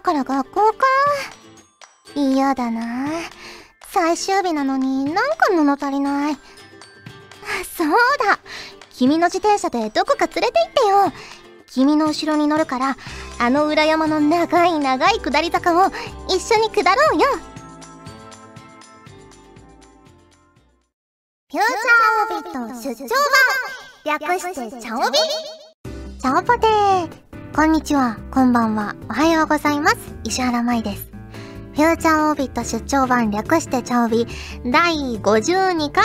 だから学校か。嫌だな。最終日なのになんか物足りない。そうだ。君の自転車でどこか連れて行ってよ。君の後ろに乗るからあの裏山の長い長い下り坂を一緒に下ろうよ。フューチャーオビット出張版。略してチャオビ。チャオポテー。こんにちは、こんばんは、おはようございます。石原舞です。フューチャーオービット出張版略してチャオビ第52回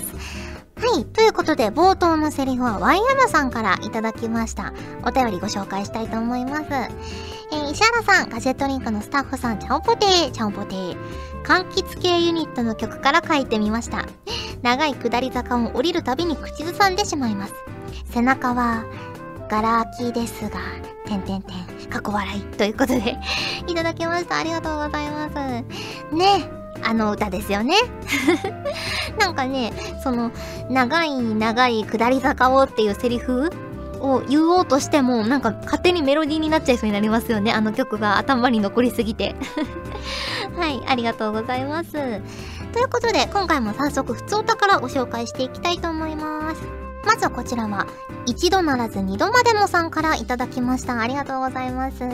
ですはい。ということで、冒頭のセリフはワイヤマさんからいただきました。お便りご紹介したいと思います。えー、石原さん、ガジェットリンクのスタッフさん、チャオポテー、チャオポテー。柑橘系ユニットの曲から書いてみました。長い下り坂を降りるたびに口ずさんでしまいます。背中は、ガラ空きですが、てんてんてん、過去笑い。ということで いただきました。ありがとうございます。ねあの歌ですよね。なんかね、その、長い長い下り坂をっていうセリフを言おうとしても、なんか勝手にメロディーになっちゃいそうになりますよね。あの曲が頭に残りすぎて。はい、ありがとうございます。ということで、今回も早速、普通歌からご紹介していきたいと思います。まずこちらは、一度ならず二度までもさんからいただきました。ありがとうございます。え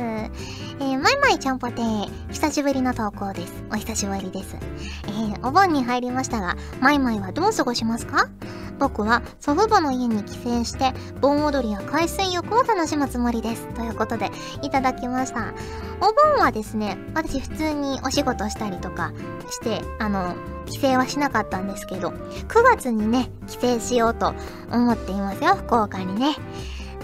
ー、まいまいちゃんぽてー、久しぶりの投稿です。お久しぶりです。えー、お盆に入りましたが、まいまいはどう過ごしますか？僕は祖父母の家に帰省して、盆踊りや海水浴を楽しむつもりです。ということで、いただきました。お盆はですね、私普通にお仕事したりとかして、あの、帰省はしなかったんですけど、9月にね、帰省しようと思っていますよ、福岡にね。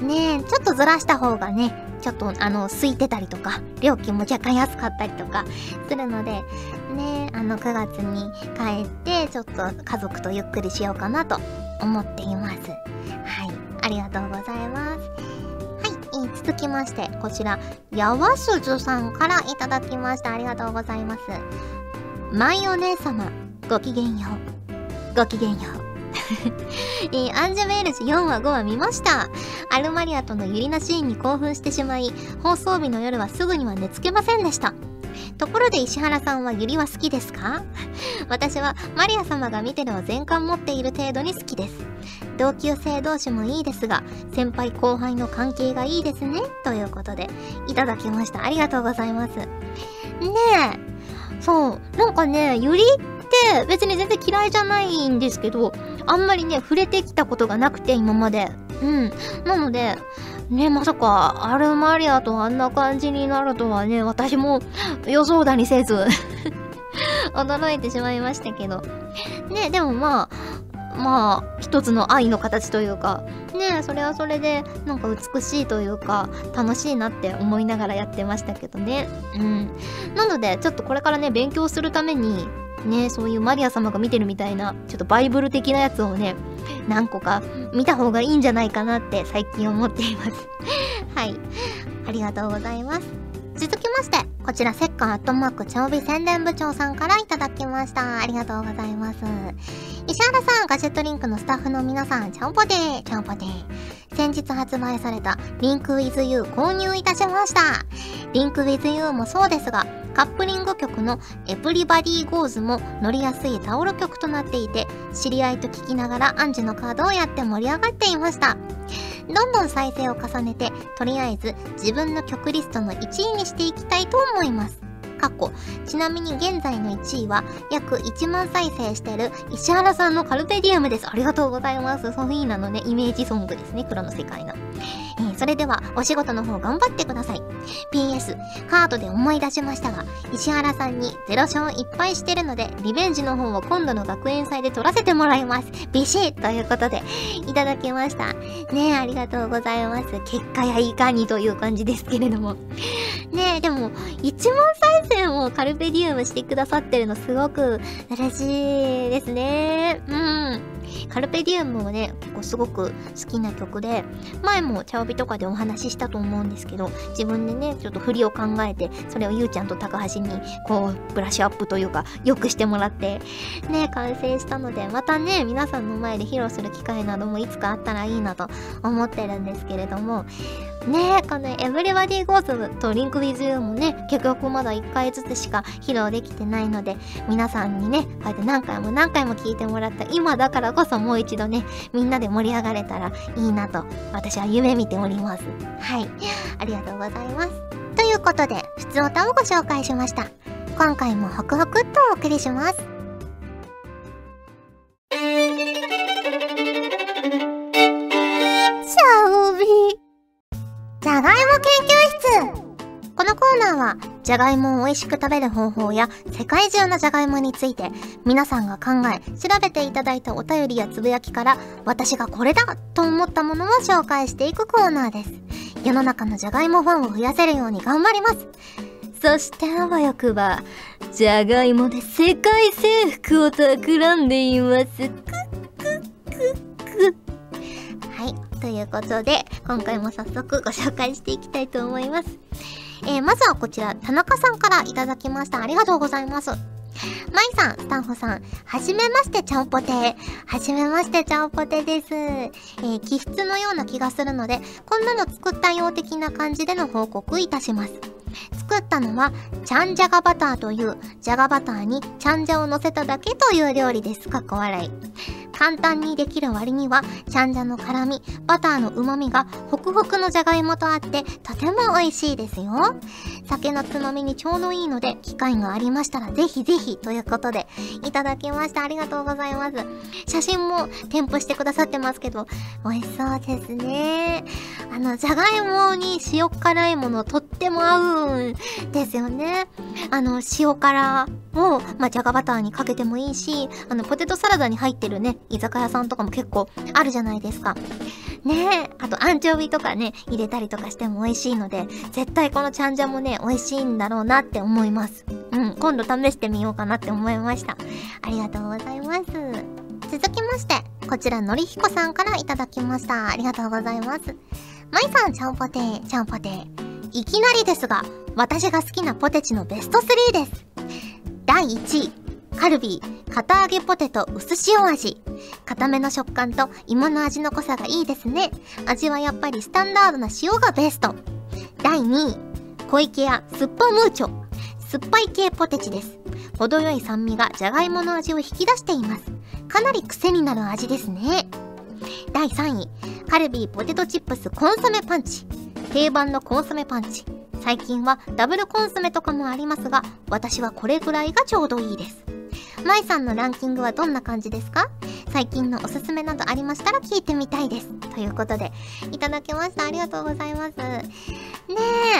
ねえ、ちょっとずらした方がね、ちょっとあの、空いてたりとか、料金も若干安かったりとかするので、ねえあの9月に帰って、ちょっと家族とゆっくりしようかなと思っています。はい、ありがとうございます。はい、えー、続きまして、こちら、やわすずさんからいただきました。ありがとうございます。マイお姉様、ごきげんよう。ごきげんよう。えー、アンジュメールジ4話5話見ました。アルマリアとのユリナシーンに興奮してしまい、放送日の夜はすぐには寝つけませんでした。ところで石原さんはユリは好きですか？私はマリア様が見てるを全巻持っている程度に好きです。同級生同士もいいですが、先輩後輩の関係がいいですね？ということで、いただきました。ありがとうございます。ねえ。そう。なんかね、ユリって別に全然嫌いじゃないんですけど、あんまりね、触れてきたことがなくて、今まで。うん。なので、ね、まさか、アルマリアとあんな感じになるとはね、私も予想だにせず 驚いてしまいましたけど。ね、でもまあ、まあ、一つの愛の形というか、ね、それはそれで、なんか美しいというか、楽しいなって思いながらやってましたけどね。うん。なので、ちょっとこれからね、勉強するために、ね、そういうマリア様が見てるみたいな、ちょっとバイブル的なやつをね、何個か見た方がいいんじゃないかなって最近思っています はい。ありがとうございます。続きまして、こちら、セッカーアットマーク、調備宣伝部長さんからいただきました。ありがとうございます。石原さん、ガジェットリンクのスタッフの皆さん、ちゃんぽでー、ちゃんぽでー。先日発売されたリンク with you 購入いたしました。リンク with you もそうですが、カップリング曲の Everybody Goes も乗りやすいタオル曲となっていて、知り合いと聴きながらアンジュのカードをやって盛り上がっていました。どんどん再生を重ねて、とりあえず自分の曲リストの1位にしていきたいと思います。過去。ちなみに現在の1位は約1万再生してる石原さんのカルペディウムです。ありがとうございます。ソフィーナのね、イメージソングですね。黒の世界の。えー、それではお仕事の方頑張ってください。PS、カードで思い出しましたが、石原さんに0勝1敗してるので、リベンジの方を今度の学園祭で取らせてもらいます。ビシッということで、いただきました。ねえ、ありがとうございます。結果やいかにという感じですけれども。ねえ、でも、1万再生もカルペディウムしてくださってるのすごく嬉しいですね。うん。カルペディウムもね、結構すごく好きな曲で、前もチャオビとかでお話ししたと思うんですけど、自分でね、ちょっと振りを考えて、それをゆうちゃんと高橋に、こう、ブラッシュアップというか、良くしてもらって、ね、完成したので、またね、皆さんの前で披露する機会などもいつかあったらいいなと思ってるんですけれども、ねえ、この Everybody Goes と Link with You もね、結局まだ1回ずつしか披露できてないので、皆さんにね、こうやって何回も何回も聞いてもらった今だからこそもう一度ね、みんなで盛り上がれたらいいなと、私は夢見ております。はい。ありがとうございます。ということで、普通歌をご紹介しました。今回もホクホクっとお送りします。は、じゃがいもを美味しく食べる方法や、世界中のじゃがいもについて、皆さんが考え、調べていただいたお便りやつぶやきから、私がこれだと思ったものを紹介していくコーナーです。世の中のじゃがいもファンを増やせるように頑張ります。そしてあわよくば、じゃがいもで世界征服を企んでいます。くっくっくっく。はい。ということで、今回も早速ご紹介していきたいと思います。えー、まずはこちら、田中さんからいただきました。ありがとうございます。まいさん、スタッフさん、はじめましてちゃんぽて。はじめましてちゃんぽてです。えー、気質のような気がするので、こんなの作ったよう的な感じでの報告いたします。作ったのは、チャンジャガバターという、じゃがバターにチャンジャを乗せただけという料理です。かっこ笑い。簡単にできる割には、チャンジャの辛み、バターの旨味がホクホクのじゃがいもとあって、とても美味しいですよ。酒のつまみにちょうどいいので、機会がありましたらぜひぜひということで、いただきました。ありがとうございます。写真も添付してくださってますけど、美味しそうですね。あの、じゃがいもに塩辛いものとっても合うんですよね。あの、塩辛を、まあ、じゃがバターにかけてもいいし、あの、ポテトサラダに入ってるね、居酒屋さんとかも結構あるじゃないですか。ねえ、あとアンチョビとかね、入れたりとかしても美味しいので、絶対このちゃんじゃもね、美味しいんだろうなって思います。うん、今度試してみようかなって思いました。ありがとうございます。続きまして、こちらのりひこさんからいただきました。ありがとうございます。まいさん、ちゃんぽてー、ちゃんぽてー。いきなりですが、私が好きなポテチのベスト3です。第1位、カルビー、片揚げポテト薄塩味。固めの食感と芋の味の濃さがいいですね。味はやっぱりスタンダードな塩がベスト。第2位、小池屋スッポムーチョ。酸っぱい系ポテチです。程よい酸味がじゃがいもの味を引き出しています。かなり癖になる味ですね。第3位、カルビーポテトチップスコンソメパンチ。定番のコンソメパンチ。最近はダブルコンソメとかもありますが、私はこれぐらいがちょうどいいです。まいさんのランキングはどんな感じですか？最近のおすすめなどありましたら聞いてみたいです。ということで、いただきました。ありがとうございます。ね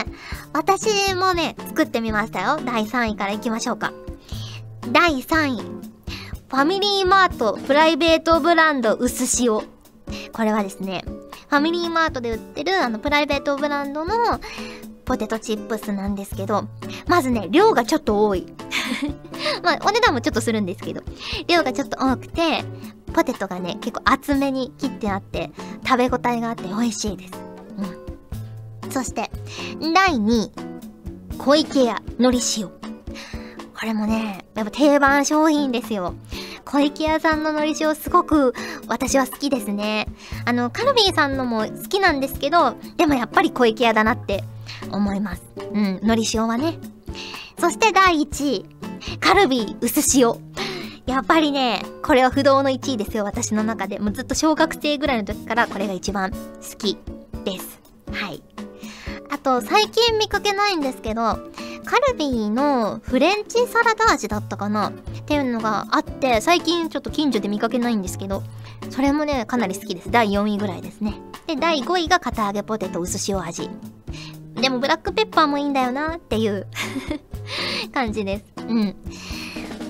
え、私もね、作ってみましたよ。第3位からいきましょうか。第3位。ファミリーマートプライベートブランド薄塩。これはですね、ファミリーマートで売ってるあのプライベートブランドのポテトチップスなんですけど、まずね、量がちょっと多い。まあ、お値段もちょっとするんですけど、量がちょっと多くて、ポテトがね、結構厚めに切ってあって、食べ応えがあって美味しいです。うん。そして、第2位、小池屋のり塩。これもね、やっぱ定番商品ですよ。小池屋さんののり塩すごく私は好きですね。あの、カルビーさんのも好きなんですけど、でもやっぱり小池屋だなって思います。うん、のり塩はね。そして第1位、カルビー薄塩。やっぱりね、これは不動の1位ですよ、私の中で。もうずっと小学生ぐらいの時からこれが一番好きです。はい。あと、最近見かけないんですけど、カルビーのフレンチサラダ味だったかな？っていうのがあって、最近ちょっと近所で見かけないんですけど、それもね、かなり好きです。第4位ぐらいですね。で、第5位が片揚げポテト薄塩味。でもブラックペッパーもいいんだよなっていう 感じです。うん。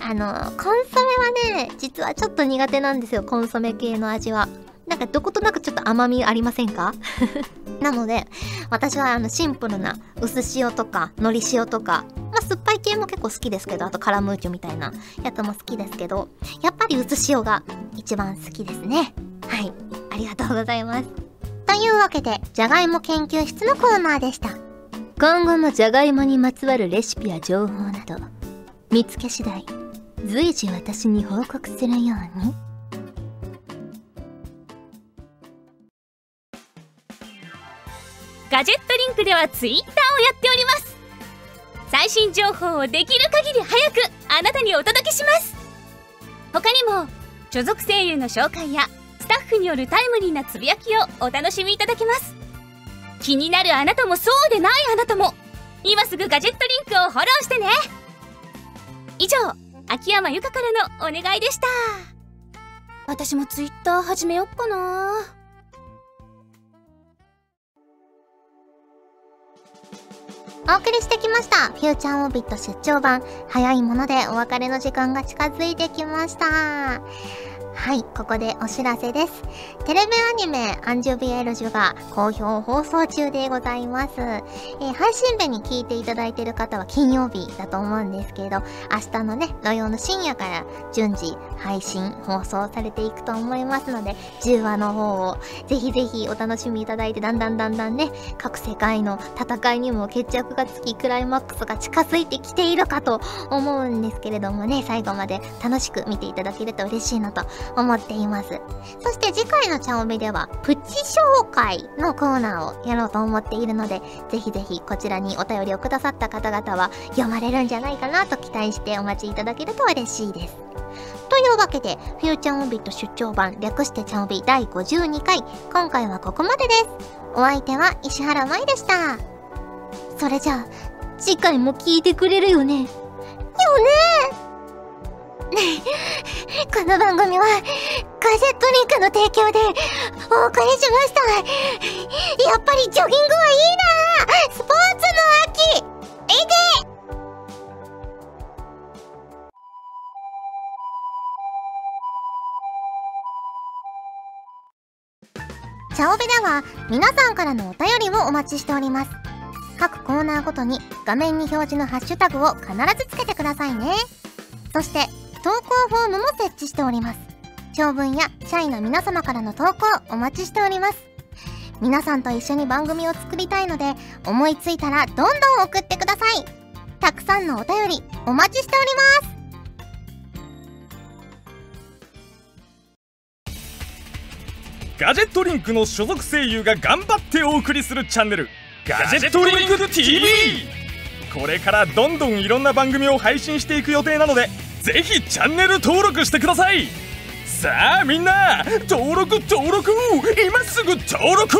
あの、コンソメはね、実はちょっと苦手なんですよ、コンソメ系の味は。なんかどことなくちょっと甘みありませんか？なので、私はあのシンプルな薄塩とか、海苔塩とか、まあ酸っぱい系も結構好きですけど、あとカラムーチョみたいなやつも好きですけど、やっぱり薄塩が一番好きですね。はい。ありがとうございます。というわけで、じゃがいも研究室のコーナーでした。今後もじゃがいもにまつわるレシピや情報など、見つけ次第、随時私に報告するように。ガジェットリンクでは Twitter をやっております最新情報をできる限り早くあなたにお届けします他にも所属声優の紹介やスタッフによるタイムリーなつぶやきをお楽しみいただけます気になるあなたもそうでないあなたも今すぐガジェットリンクをフォローしてね以上秋山由香からのお願いでした私も Twitter 始めよっかなお送りしてきました。フューチャーオービット出張版。早いものでお別れの時間が近づいてきました。はい、ここでお知らせです。テレビアニメ、アンジュビエルジュが好評放送中でございます。えー、配信日に聞いていただいている方は金曜日だと思うんですけど、明日のね、土曜の深夜から順次配信、放送されていくと思いますので、10話の方をぜひぜひお楽しみいただいて、だんだんだんだんね、各世界の戦いにも決着がつき、クライマックスが近づいてきているかと思うんですけれどもね、最後まで楽しく見ていただけると嬉しいなと思っています。そして次回のチャオメでは、プチ紹介のコーナーをやろうと思っているので、ぜひぜひこちらにお便りをくださった方々は読まれるんじゃないかなと期待してお待ちいただけると嬉しいです。というわけで、フューチャーオビット出張版略してチャオビ第52回、今回はここまでです。お相手は石原舞でした。それじゃあ、次回も聞いてくれるよね。よねこの番組は、ガジェットリンクの提供でお送りしました。やっぱりジョギングはいいなスポーツの秋えでチャオベでは皆さんからのお便りをお待ちしております。各コーナーごとに画面に表示のハッシュタグを必ずつけてくださいね。そして投稿フォームも設置しております。長文や社員の皆様からの投稿お待ちしております。皆さんと一緒に番組を作りたいので、思いついたらどんどん送ってください。たくさんのお便りお待ちしております。ガジェットリンクの所属声優が頑張ってお送りするチャンネルガジェットリンク TV これからどんどんいろんな番組を配信していく予定なのでぜひチャンネル登録してください。さあみんな登録登録。今すぐ登録